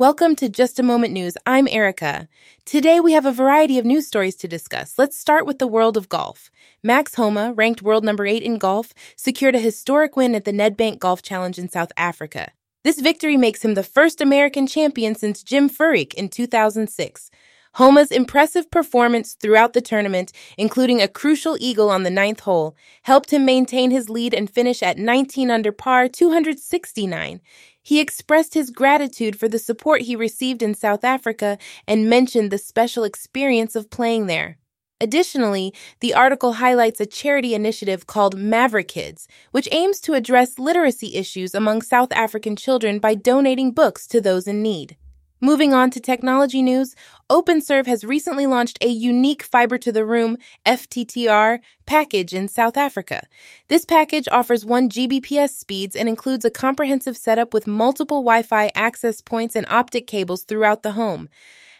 Welcome to Just a Moment News. I'm Erica. Today we have a variety of news stories to discuss. Let's start with the world of golf. Max Homa, ranked world number 8 in golf, secured a historic win at the Nedbank Golf Challenge in South Africa. This victory makes him the first American champion since Jim Furyk in 2006. Homa's impressive performance throughout the tournament, including a crucial eagle on the ninth hole, helped him maintain his lead and finish at 19 under par 269. He expressed his gratitude for the support he received in South Africa and mentioned the special experience of playing there. Additionally, the article highlights a charity initiative called Maverick Kids, which aims to address literacy issues among South African children by donating books to those in need. Moving on to technology news, OpenServe has recently launched a unique fiber to the room FTTR package in South Africa. This package offers 1 Gbps speeds and includes a comprehensive setup with multiple Wi Fi access points and optic cables throughout the home.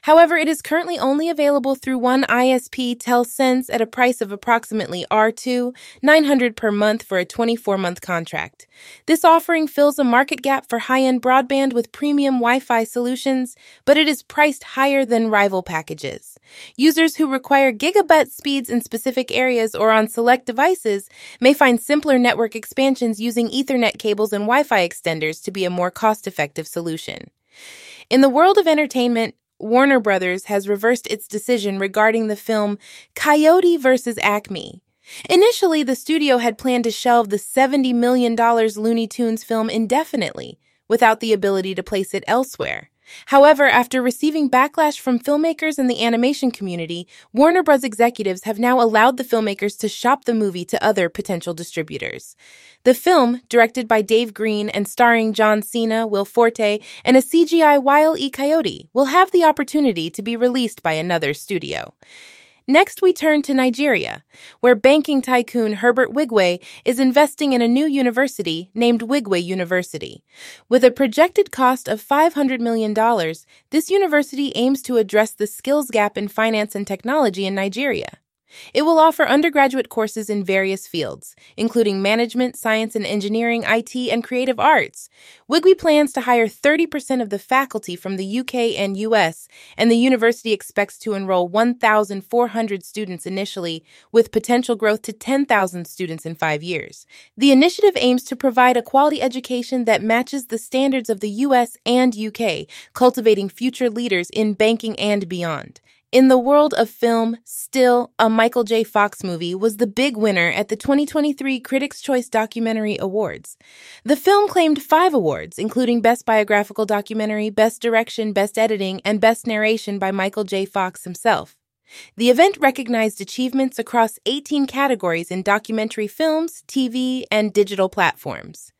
However, it is currently only available through one ISP Telsense at a price of approximately R2 900 per month for a 24-month contract. This offering fills a market gap for high-end broadband with premium Wi-Fi solutions, but it is priced higher than rival packages. Users who require gigabit speeds in specific areas or on select devices may find simpler network expansions using Ethernet cables and Wi-Fi extenders to be a more cost-effective solution. In the world of entertainment, Warner Brothers has reversed its decision regarding the film Coyote vs. Acme. Initially, the studio had planned to shelve the $70 million Looney Tunes film indefinitely, without the ability to place it elsewhere. However, after receiving backlash from filmmakers and the animation community, Warner Bros. executives have now allowed the filmmakers to shop the movie to other potential distributors. The film, directed by Dave Green and starring John Cena, Will Forte, and a CGI Wile E. Coyote, will have the opportunity to be released by another studio. Next, we turn to Nigeria, where banking tycoon Herbert Wigwe is investing in a new university named Wigwe University. With a projected cost of $500 million, this university aims to address the skills gap in finance and technology in Nigeria. It will offer undergraduate courses in various fields, including management, science and engineering, IT, and creative arts. Wigwe plans to hire 30% of the faculty from the UK and US, and the university expects to enroll 1,400 students initially, with potential growth to 10,000 students in five years. The initiative aims to provide a quality education that matches the standards of the US and UK, cultivating future leaders in banking and beyond. In the world of film, still, a Michael J. Fox movie was the big winner at the 2023 Critics' Choice Documentary Awards. The film claimed five awards, including Best Biographical Documentary, Best Direction, Best Editing, and Best Narration by Michael J. Fox himself. The event recognized achievements across 18 categories in documentary films, TV, and digital platforms.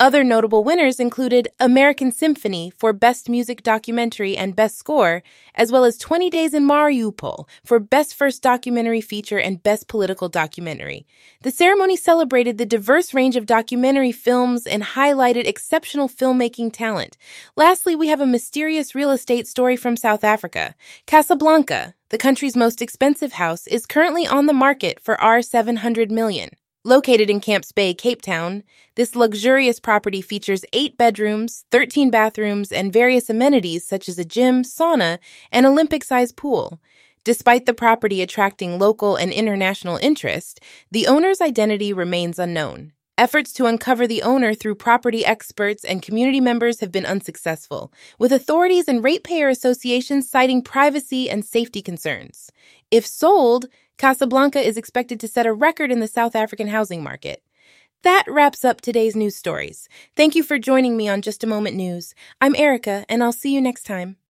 Other notable winners included American Symphony for Best Music Documentary and Best Score, as well as 20 Days in Mariupol for Best First Documentary Feature and Best Political Documentary. The ceremony celebrated the diverse range of documentary films and highlighted exceptional filmmaking talent. Lastly, we have a mysterious real estate story from South Africa. Casablanca, the country's most expensive house, is currently on the market for R700 million. Located in Camps Bay, Cape Town, this luxurious property features eight bedrooms, 13 bathrooms, and various amenities such as a gym, sauna, and Olympic sized pool. Despite the property attracting local and international interest, the owner's identity remains unknown. Efforts to uncover the owner through property experts and community members have been unsuccessful, with authorities and ratepayer associations citing privacy and safety concerns. If sold, Casablanca is expected to set a record in the South African housing market. That wraps up today's news stories. Thank you for joining me on Just a Moment News. I'm Erica, and I'll see you next time.